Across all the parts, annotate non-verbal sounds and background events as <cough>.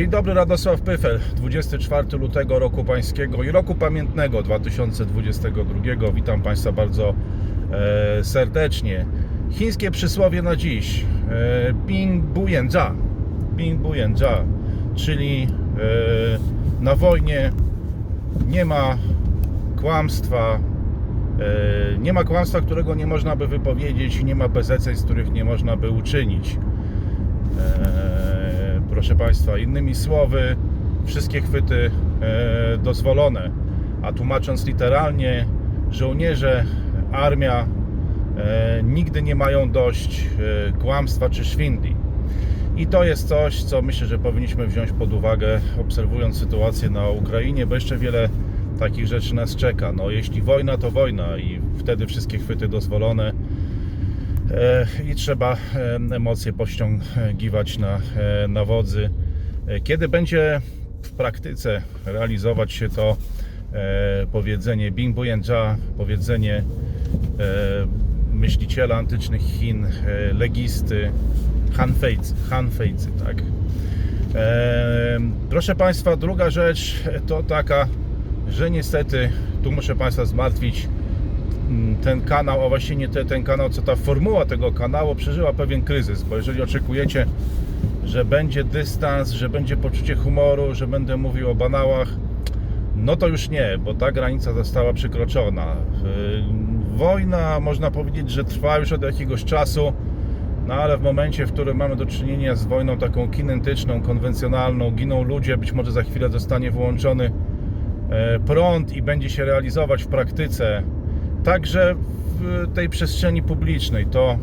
Dzień dobry, Radosław Pyfel, 24 lutego roku pańskiego i roku pamiętnego 2022. Witam Państwa bardzo e, serdecznie. Chińskie przysłowie na dziś. E, Ping Buyen Jia. Ping Buyen Jia, czyli e, na wojnie nie ma kłamstwa, e, nie ma kłamstwa, którego nie można by wypowiedzieć i nie ma bezeceństw, których nie można by uczynić. E, proszę Państwa, innymi słowy, wszystkie chwyty e, dozwolone, a tłumacząc literalnie, żołnierze, armia e, nigdy nie mają dość e, kłamstwa czy szwindli. I to jest coś, co myślę, że powinniśmy wziąć pod uwagę, obserwując sytuację na Ukrainie, bo jeszcze wiele takich rzeczy nas czeka. No, jeśli wojna, to wojna i wtedy wszystkie chwyty dozwolone i trzeba e, emocje pościągiwać na, e, na wodzy. E, Kiedy będzie w praktyce realizować się to e, powiedzenie Bing Buyen Jia, powiedzenie e, myśliciela antycznych Chin, e, legisty, Han Feizi, Han Feizi, tak. E, Proszę Państwa, druga rzecz to taka, że niestety tu muszę Państwa zmartwić, ten kanał, a właściwie nie te, ten kanał, co ta formuła tego kanału przeżyła pewien kryzys, bo jeżeli oczekujecie, że będzie dystans, że będzie poczucie humoru, że będę mówił o banałach, no to już nie, bo ta granica została przekroczona. Yy, Wojna, można powiedzieć, że trwa już od jakiegoś czasu, no ale w momencie, w którym mamy do czynienia z wojną taką kinetyczną, konwencjonalną, giną ludzie, być może za chwilę zostanie wyłączony e, prąd i będzie się realizować w praktyce, także w tej przestrzeni publicznej. To,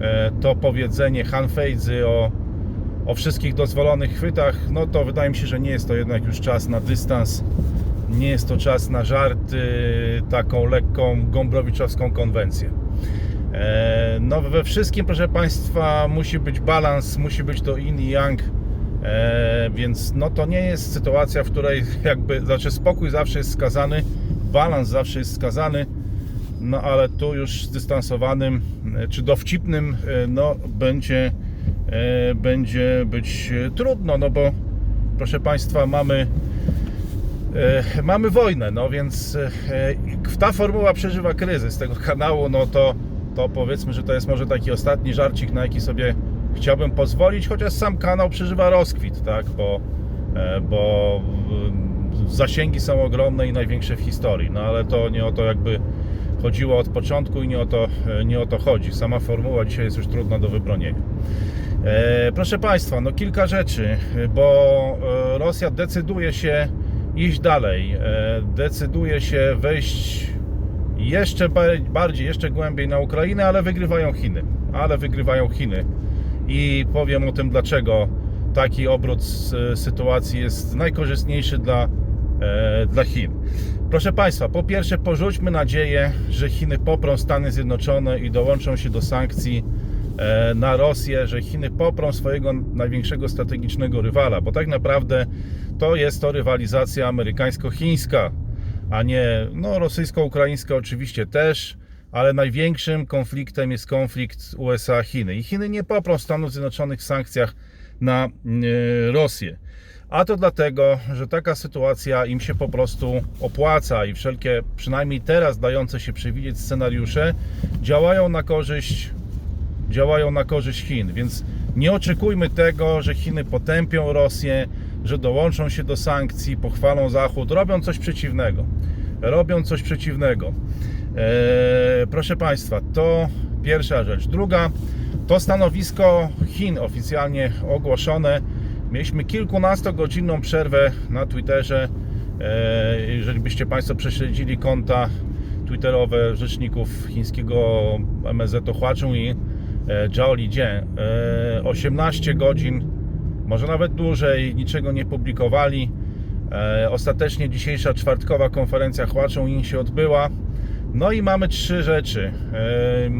e, to powiedzenie Hanfejdzy o, o wszystkich dozwolonych chwytach, no to wydaje mi się, że nie jest to jednak już czas na dystans, nie jest to czas na żarty, taką lekką gombrowiczowską konwencję. E, No we wszystkim, proszę Państwa, musi być balans, musi być to yin i yang, e, więc no to nie jest sytuacja, w której jakby, znaczy spokój zawsze jest skazany, balans zawsze jest skazany, no ale tu już zdystansowanym e, czy dowcipnym, e, no będzie, e, będzie być trudno, no bo proszę Państwa, mamy mamy wojnę, no więc ta formuła przeżywa kryzys tego kanału, no to, to powiedzmy, że to jest może taki ostatni żarcik, na jaki sobie chciałbym pozwolić, chociaż sam kanał przeżywa rozkwit, tak, bo, bo zasięgi są ogromne i największe w historii, no ale to nie o to jakby chodziło od początku i nie o to, e, nie o to chodzi. Sama formuła dzisiaj jest już trudna do wybronienia. E, Proszę Państwa, no kilka rzeczy, bo e, Rosja decyduje się iść dalej, decyduje się wejść jeszcze ba- bardziej, jeszcze głębiej na Ukrainę, ale wygrywają Chiny. Ale wygrywają Chiny. I powiem o tym, dlaczego taki obrót sytuacji jest najkorzystniejszy dla, dla Chin. Proszę Państwa, po pierwsze porzućmy nadzieję, że Chiny poprą Stany Zjednoczone i dołączą się do sankcji e, na Rosję, że Chiny poprą swojego największego strategicznego rywala, bo tak naprawdę to jest to rywalizacja amerykańsko-chińska, a nie no, rosyjsko-ukraińska oczywiście też, ale największym konfliktem jest konflikt USA-Chiny. I Chiny nie poprą Stanów Zjednoczonych w sankcjach na e, Rosję. A to dlatego, że taka sytuacja im się po prostu opłaca i wszelkie, przynajmniej teraz dające się przewidzieć scenariusze, działają na korzyść działają na korzyść Chin, więc nie oczekujmy tego, że Chiny potępią Rosję, że dołączą się do sankcji, pochwalą Zachód, robią coś przeciwnego. Robią coś przeciwnego. Eee, proszę Państwa, to pierwsza rzecz. Druga, to stanowisko Chin oficjalnie ogłoszone. Mieliśmy kilkunastogodzinną przerwę na Twitterze. Eee, jeżeli byście Państwo prześledzili konta twitterowe rzeczników chińskiego MSZ Huachong e, Zhao Lijian, e, 18 godzin, może nawet dłużej, niczego nie publikowali. E, Ostatecznie dzisiejsza czwartkowa konferencja Huachong się odbyła. No i mamy trzy rzeczy. E,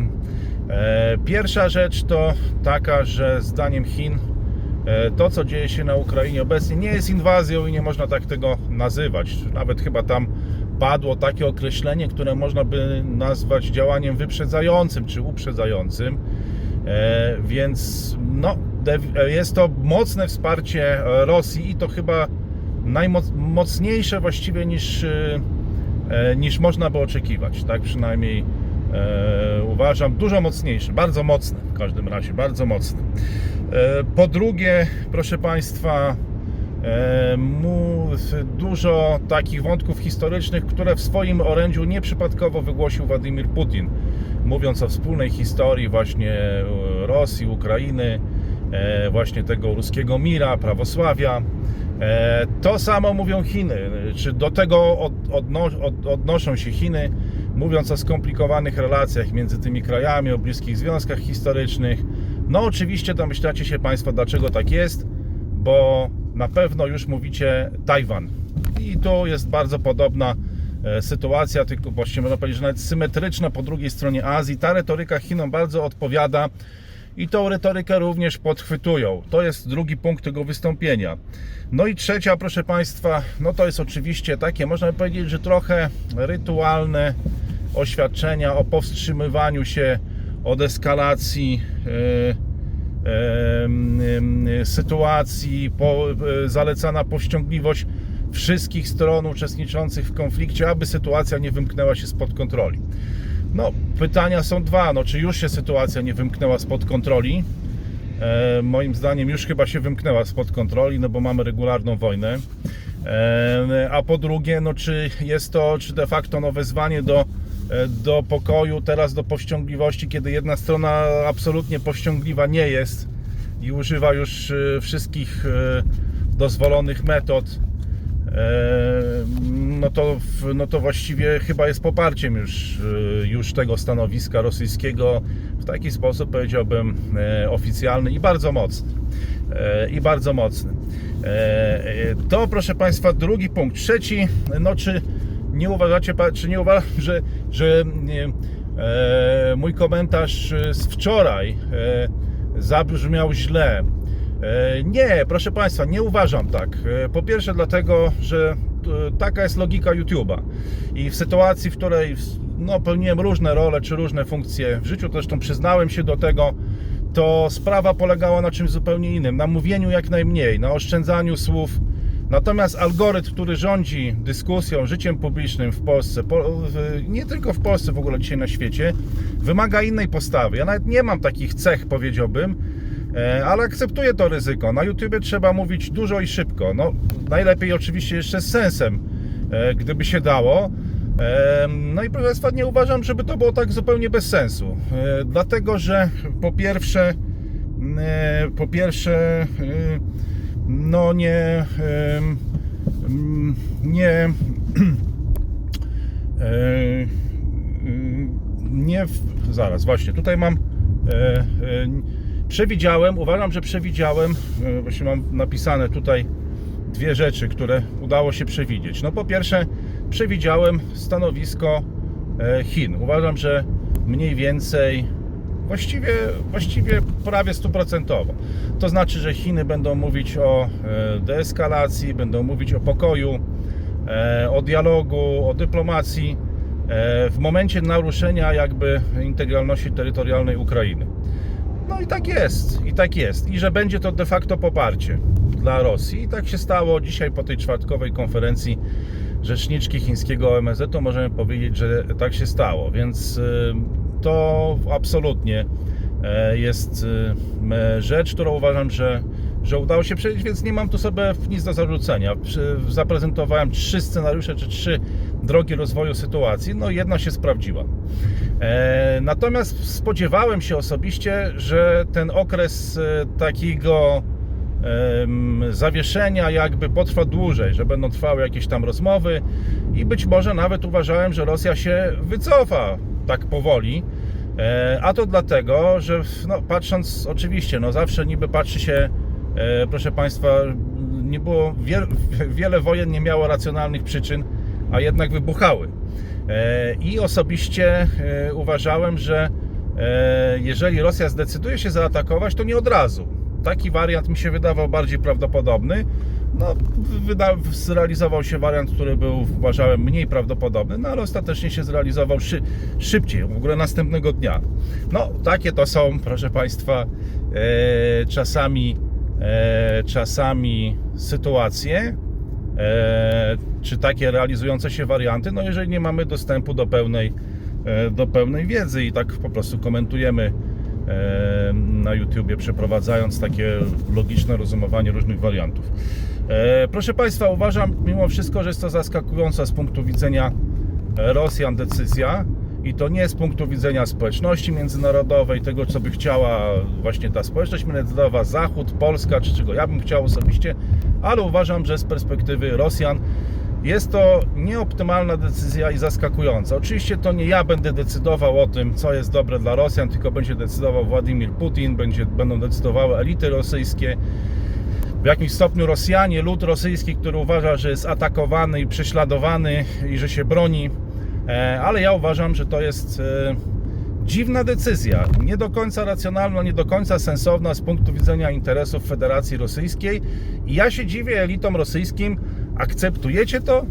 e, Pierwsza rzecz to taka, że zdaniem Chin e, to, co dzieje się na Ukrainie obecnie, nie jest inwazją i nie można tak tego nazywać. Nawet chyba tam padło takie określenie, które można by nazwać działaniem wyprzedzającym czy uprzedzającym. E, Więc no, de- jest to mocne wsparcie e, Rosji i to chyba najmocniejsze właściwie niż, e, e, niż można by oczekiwać. Tak przynajmniej e, uważam. Dużo mocniejsze, bardzo mocne w każdym razie, bardzo mocne. E, po drugie, proszę Państwa, e, dużo takich wątków historycznych, które w swoim orędziu nieprzypadkowo wygłosił Władimir Putin, mówiąc o wspólnej historii właśnie e, Rosji, Ukrainy, e, właśnie tego ruskiego mira, prawosławia. E, To samo mówią Chiny, czy do tego od, odno, od, odnoszą się Chiny, mówiąc o skomplikowanych relacjach między tymi krajami, o bliskich związkach historycznych. No oczywiście domyślacie się Państwo, dlaczego tak jest, bo na pewno już mówicie Tajwan. I tu jest bardzo podobna e, sytuacja, tylko właściwie można powiedzieć, że nawet symetryczna po drugiej stronie Azji. Ta retoryka Chinom bardzo odpowiada i tą retorykę również podchwytują. To jest drugi punkt tego wystąpienia. No i trzecia, proszę Państwa, no to jest oczywiście takie, można powiedzieć, że trochę rytualne oświadczenia o powstrzymywaniu się od eskalacji e, em, sytuacji, e, zalecana powściągliwość wszystkich stron uczestniczących w konflikcie, aby sytuacja nie wymknęła się spod kontroli. No, pytania są dwa. No, czy już się sytuacja nie wymknęła spod kontroli? E, moim zdaniem już chyba się wymknęła spod kontroli, no bo mamy regularną wojnę. E, a po drugie, no czy jest to, czy de facto no, wezwanie do, e, do pokoju, teraz do powściągliwości, kiedy jedna strona absolutnie powściągliwa nie jest i używa już e, wszystkich e, dozwolonych metod, e, no to, no to właściwie chyba jest poparciem już, e, już tego stanowiska rosyjskiego w taki sposób powiedziałbym e, oficjalny i bardzo mocny. E, I bardzo mocny. E, e, To proszę Państwa drugi punkt. Trzeci, no czy nie uważacie, czy nie uważam, że, że nie, e, mój komentarz e, z wczoraj e, zabrzmiał źle. E, Nie, proszę Państwa, nie uważam tak. E, Po pierwsze, dlatego, że e, taka jest logika YouTube'a. I w sytuacji, w której no, pełniłem różne role czy różne funkcje w życiu, zresztą przyznałem się do tego, to sprawa polegała na czymś zupełnie innym. Na mówieniu jak najmniej, na oszczędzaniu słów. Natomiast algorytm, który rządzi dyskusją, życiem publicznym w Polsce, nie tylko w Polsce, w ogóle dzisiaj na świecie, wymaga innej postawy. Ja nawet nie mam takich cech, powiedziałbym, e, ale akceptuję to ryzyko. Na YouTubie trzeba mówić dużo i szybko. No, najlepiej oczywiście jeszcze z sensem, e, gdyby się dało. No i proszę Państwa, nie uważam, żeby to było tak zupełnie bez sensu. E, Dlatego, że po pierwsze, po pierwsze, no nie, mm, nie, <clears throat> nie, zaraz, właśnie, tutaj mam, e, e, przewidziałem, uważam, że przewidziałem, e, właśnie mam napisane tutaj dwie rzeczy, które udało się przewidzieć. No po pierwsze, przewidziałem stanowisko Chin. Uważam, że mniej więcej właściwie, właściwie prawie stuprocentowo. To znaczy, że Chiny będą mówić o e, deeskalacji, będą mówić o pokoju, e, o dialogu, o dyplomacji e, w momencie naruszenia jakby integralności terytorialnej Ukrainy. No i tak jest, i tak jest. I że będzie to de facto poparcie dla Rosji. I tak się stało dzisiaj po tej czwartkowej konferencji rzeczniczki chińskiego OMZ-u. Możemy powiedzieć, że tak się stało. Więc to absolutnie e, jest m, rzecz, którą uważam, że, że udało się przejść, więc nie mam tu sobie nic do zarzucenia. Zaprezentowałem trzy scenariusze, czy trzy drogi rozwoju sytuacji. No jedna się sprawdziła. E, Natomiast spodziewałem się osobiście, że ten okres e, takiego zawieszenia jakby potrwa dłużej, że będą trwały jakieś tam rozmowy i być może nawet uważałem, że Rosja się wycofa tak powoli. E, A to dlatego, że no, patrząc oczywiście, no zawsze niby patrzy się, e, proszę Państwa, nie było wiel, wiele wojen nie miało racjonalnych przyczyn, a jednak wybuchały. E, I osobiście uważałem, że jeżeli Rosja zdecyduje się zaatakować, to nie od razu. Taki wariant mi się wydawał bardziej prawdopodobny. No, wyda, zrealizował się wariant, który był, uważałem, mniej prawdopodobny, no ale ostatecznie się zrealizował szy, szybciej, w ogóle następnego dnia. No, takie to są, proszę Państwa, e, czasami, e, czasami sytuacje, e, czy takie realizujące się warianty, no jeżeli nie mamy dostępu do pełnej, e, do pełnej wiedzy i tak po prostu komentujemy e, na YouTubie, przeprowadzając takie logiczne rozumowanie różnych wariantów. E, Proszę Państwa, uważam mimo wszystko, że jest to zaskakująca z punktu widzenia e, Rosjan decyzja i to nie z punktu widzenia społeczności międzynarodowej, tego co by chciała właśnie ta społeczność międzynarodowa, Zachód, Polska, czy czego ja bym chciał osobiście, ale uważam, że z perspektywy Rosjan jest to nieoptymalna decyzja i zaskakująca. Oczywiście to nie ja będę decydował o tym, co jest dobre dla Rosjan, tylko będzie decydował Władimir Putin, będzie, będą decydowały elity rosyjskie w jakimś stopniu Rosjanie, lud rosyjski, który uważa, że jest atakowany i prześladowany i że się broni, e, ale ja uważam, że to jest e, dziwna decyzja, nie do końca racjonalna, nie do końca sensowna z punktu widzenia interesów Federacji Rosyjskiej. I ja się dziwię elitom rosyjskim, akceptujecie to?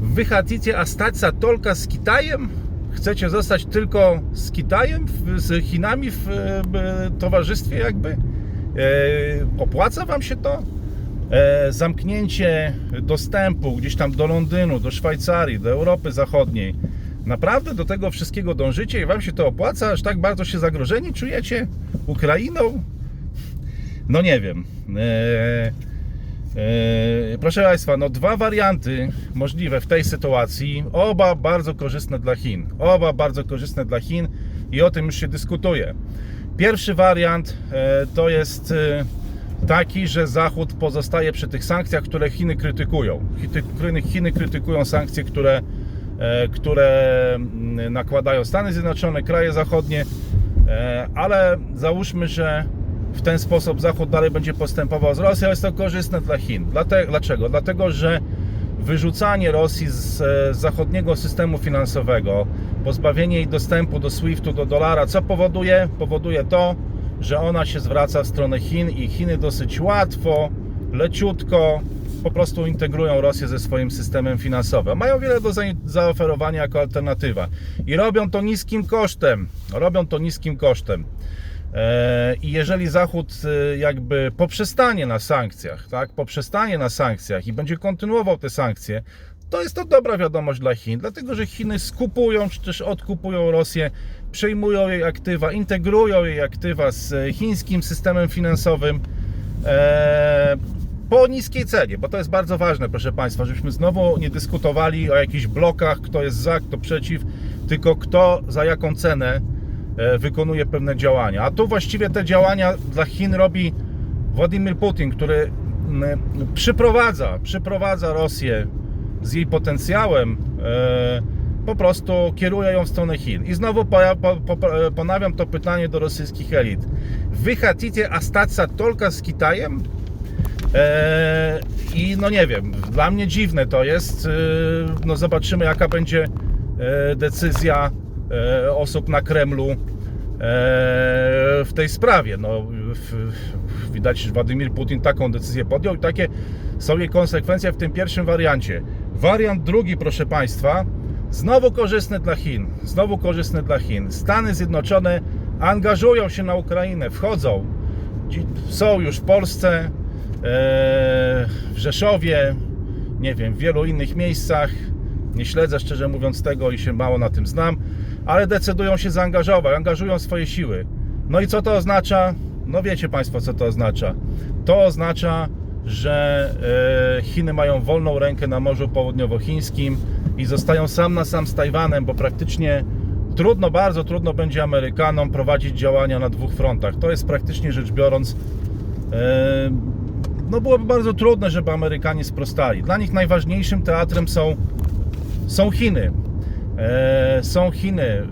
Wychacicie astaca tolka z Kitajem? Chcecie zostać tylko z Kitajem, z Chinami w e, towarzystwie jakby? E, opłaca Wam się to? e, zamknięcie dostępu gdzieś tam do Londynu, do Szwajcarii, do Europy Zachodniej. Naprawdę do tego wszystkiego dążycie i Wam się to opłaca? Aż tak bardzo się zagrożeni czujecie Ukrainą? No nie wiem. E, e, proszę Państwa, no dwa warianty możliwe w tej sytuacji. Oba bardzo korzystne dla Chin. Oba bardzo korzystne dla Chin i o tym już się dyskutuje. Pierwszy wariant e, to jest e, taki, że Zachód pozostaje przy tych sankcjach, które Chiny krytykują. Chiny, krytykują sankcje, które, e, które mm, nakładają Stany Zjednoczone, kraje zachodnie, ale załóżmy, że w ten sposób Zachód dalej będzie postępował z Rosją, jest to korzystne dla Chin. Dlaczego? Dlatego, że wyrzucanie Rosji z e, zachodniego systemu finansowego, pozbawienie jej dostępu do SWIFT-u, do dolara, co powoduje? Powoduje to, że ona się zwraca w stronę Chin i Chiny dosyć łatwo, leciutko po prostu integrują Rosję ze swoim systemem finansowym. Mają wiele do za- zaoferowania jako alternatywa i robią to niskim kosztem. Robią to niskim kosztem. E, I jeżeli Zachód e, jakby poprzestanie na sankcjach, tak, poprzestanie na sankcjach i będzie kontynuował te sankcje, to jest to dobra wiadomość dla Chin, dlatego że Chiny skupują czy też odkupują Rosję, przejmują jej aktywa, integrują jej aktywa z e, chińskim systemem finansowym po niskiej cenie, bo to jest bardzo ważne, proszę Państwa, żebyśmy znowu nie dyskutowali o jakichś blokach, kto jest za, kto przeciw, tylko kto za jaką cenę E, wykonuje pewne działania. A tu właściwie te działania dla Chin robi Władimir Putin, który przyprowadza, przyprowadza Rosję z jej potencjałem, e, po prostu kieruje ją w stronę Chin. I znowu e, ponawiam to pytanie do rosyjskich elit. Wy chcecie astaca tylko z Kitajem? I no nie wiem, dla mnie dziwne to jest. No zobaczymy jaka będzie decyzja osób na Kremlu e, w tej sprawie. No, widać, że Władimir Putin taką decyzję podjął i takie są jej konsekwencje w tym pierwszym wariancie. Wariant drugi, proszę Państwa, znowu korzystny dla Chin. Znowu korzystny dla Chin. Stany Zjednoczone angażują się na Ukrainę, wchodzą. Są już w Polsce, e, w Rzeszowie, nie wiem, w wielu innych miejscach. Nie śledzę szczerze mówiąc tego i się mało na tym znam, ale decydują się zaangażować, angażują swoje siły. No i co to oznacza? No wiecie Państwo, co to oznacza. To oznacza, że e, Chiny mają wolną rękę na Morzu Południowochińskim i zostają sam na sam z Tajwanem, bo praktycznie trudno, bardzo trudno będzie Amerykanom prowadzić działania na dwóch frontach. To jest praktycznie rzecz biorąc e, no byłoby bardzo trudne, żeby Amerykanie sprostali. Dla nich najważniejszym teatrem są, są Chiny. E, są Chiny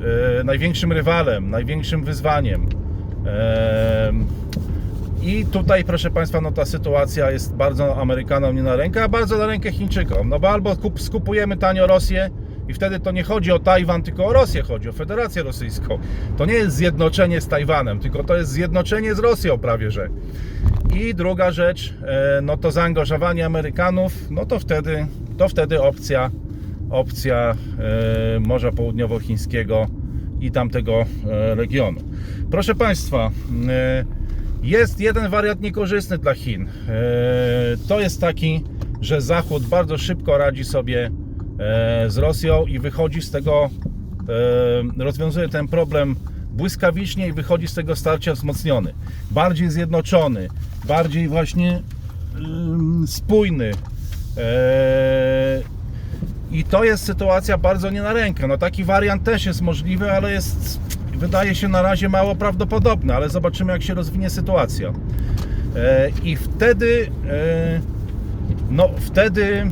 e, największym rywalem, największym wyzwaniem. I tutaj, proszę Państwa, no ta sytuacja jest bardzo Amerykanom nie na rękę, a bardzo na rękę Chińczykom. No bo albo kup, skupujemy tanio Rosję I wtedy to nie chodzi o Tajwan, tylko o Rosję chodzi, o Federację Rosyjską. To nie jest zjednoczenie z Tajwanem, tylko to jest zjednoczenie z Rosją prawie, że. I druga rzecz, e, no to zaangażowanie Amerykanów, no to wtedy, to wtedy opcja, opcja e, Morza Południowochińskiego i tamtego e, regionu. Proszę Państwa, e, jest jeden wariant niekorzystny dla Chin. To jest taki, że Zachód bardzo szybko radzi sobie z Rosją i wychodzi z tego, rozwiązuje ten problem błyskawicznie i wychodzi z tego starcia wzmocniony, bardziej zjednoczony, bardziej właśnie ym, spójny. I to jest sytuacja bardzo nie na rękę. No taki wariant też jest możliwy, ale jest wydaje się na razie mało prawdopodobny, ale zobaczymy jak się rozwinie sytuacja. E, I wtedy e, no wtedy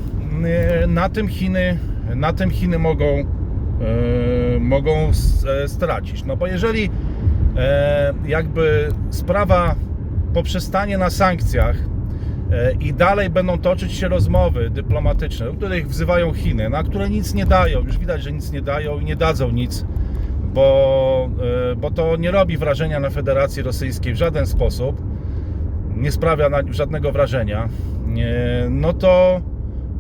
e, na tym Chiny na tym Chiny mogą mogą stracić. No bo jeżeli jakby sprawa poprzestanie na sankcjach i dalej będą toczyć się rozmowy dyplomatyczne, do których wzywają Chiny, na które nic nie dają, już widać, że nic nie dają i nie dadzą nic, bo, e, bo to nie robi wrażenia na Federacji Rosyjskiej w żaden sposób, nie sprawia żadnego wrażenia, nie, no to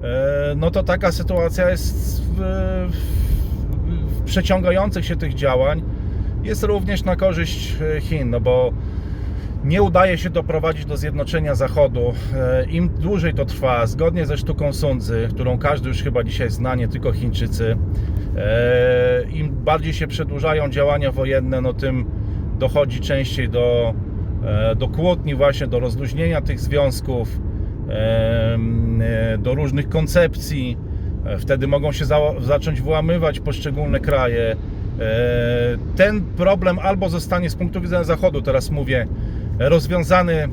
e, no to taka sytuacja jest w, w, przeciągających się tych działań. Jest również na korzyść e, Chin, no bo nie udaje się doprowadzić do zjednoczenia Zachodu. E, Im dłużej to trwa, zgodnie ze sztuką Sundzy, którą każdy już chyba dzisiaj zna, nie tylko Chińczycy, e, im bardziej się przedłużają działania wojenne, no tym dochodzi częściej do, e, do kłótni, właśnie do rozluźnienia tych związków, do różnych koncepcji. Wtedy mogą się za, zacząć wyłamywać poszczególne kraje. Ten problem albo zostanie z punktu widzenia Zachodu, teraz mówię, rozwiązany e,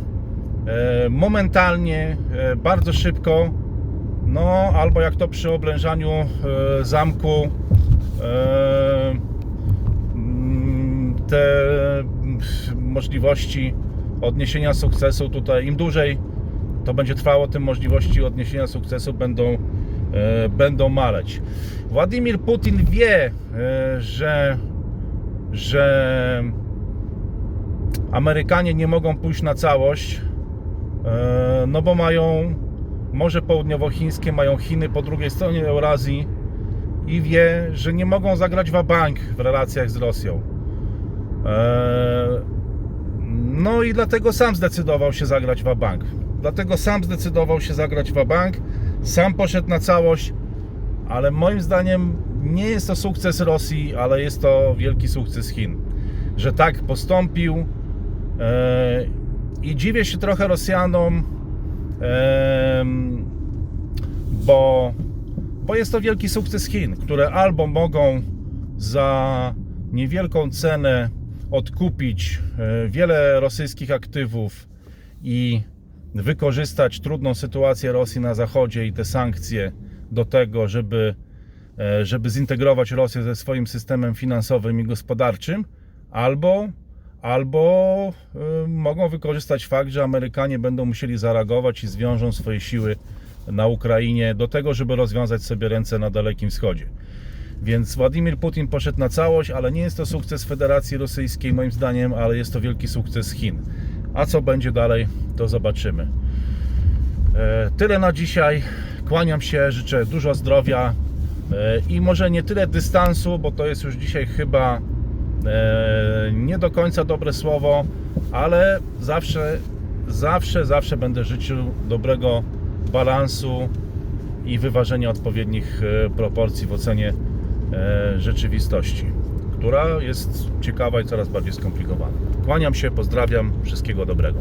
momentalnie, e, bardzo szybko, no albo jak to przy oblężaniu e, zamku mm, te mm, możliwości odniesienia sukcesu tutaj im dłużej to będzie trwało, tym możliwości odniesienia sukcesu będą, będą maleć. Władimir Putin wie, że, że Amerykanie nie mogą pójść na całość, e, no bo mają Morze Południowochińskie, mają Chiny po drugiej stronie Eurazji i wie, że nie mogą zagrać w bank w relacjach z Rosją. E, No i dlatego sam zdecydował się zagrać w bank. Dlatego sam zdecydował się zagrać w bank, sam poszedł na całość, ale moim zdaniem nie jest to sukces Rosji, ale jest to wielki sukces Chin, że tak postąpił. E, I dziwię się trochę Rosjanom, bo, bo jest to wielki sukces Chin, które albo mogą za niewielką cenę odkupić e, wiele rosyjskich aktywów i wykorzystać trudną sytuację Rosji na Zachodzie i te sankcje do tego, żeby, e, żeby zintegrować Rosję ze swoim systemem finansowym i gospodarczym, albo, albo e, mogą wykorzystać fakt, że Amerykanie będą musieli zareagować i zwiążą swoje siły na Ukrainie do tego, żeby rozwiązać sobie ręce na Dalekim Wschodzie. Więc Władimir Putin poszedł na całość, ale nie jest to sukces Federacji Rosyjskiej, moim zdaniem, ale jest to wielki sukces Chin. A co będzie dalej, to zobaczymy. E, Tyle na dzisiaj. Kłaniam się, życzę dużo zdrowia e, i może nie tyle dystansu, bo to jest już dzisiaj chyba nie do końca dobre słowo, ale zawsze, zawsze, zawsze będę życzył dobrego balansu i wyważenia odpowiednich e, proporcji w ocenie e, rzeczywistości, która jest ciekawa i coraz bardziej skomplikowana. Kłaniam się, pozdrawiam, wszystkiego dobrego.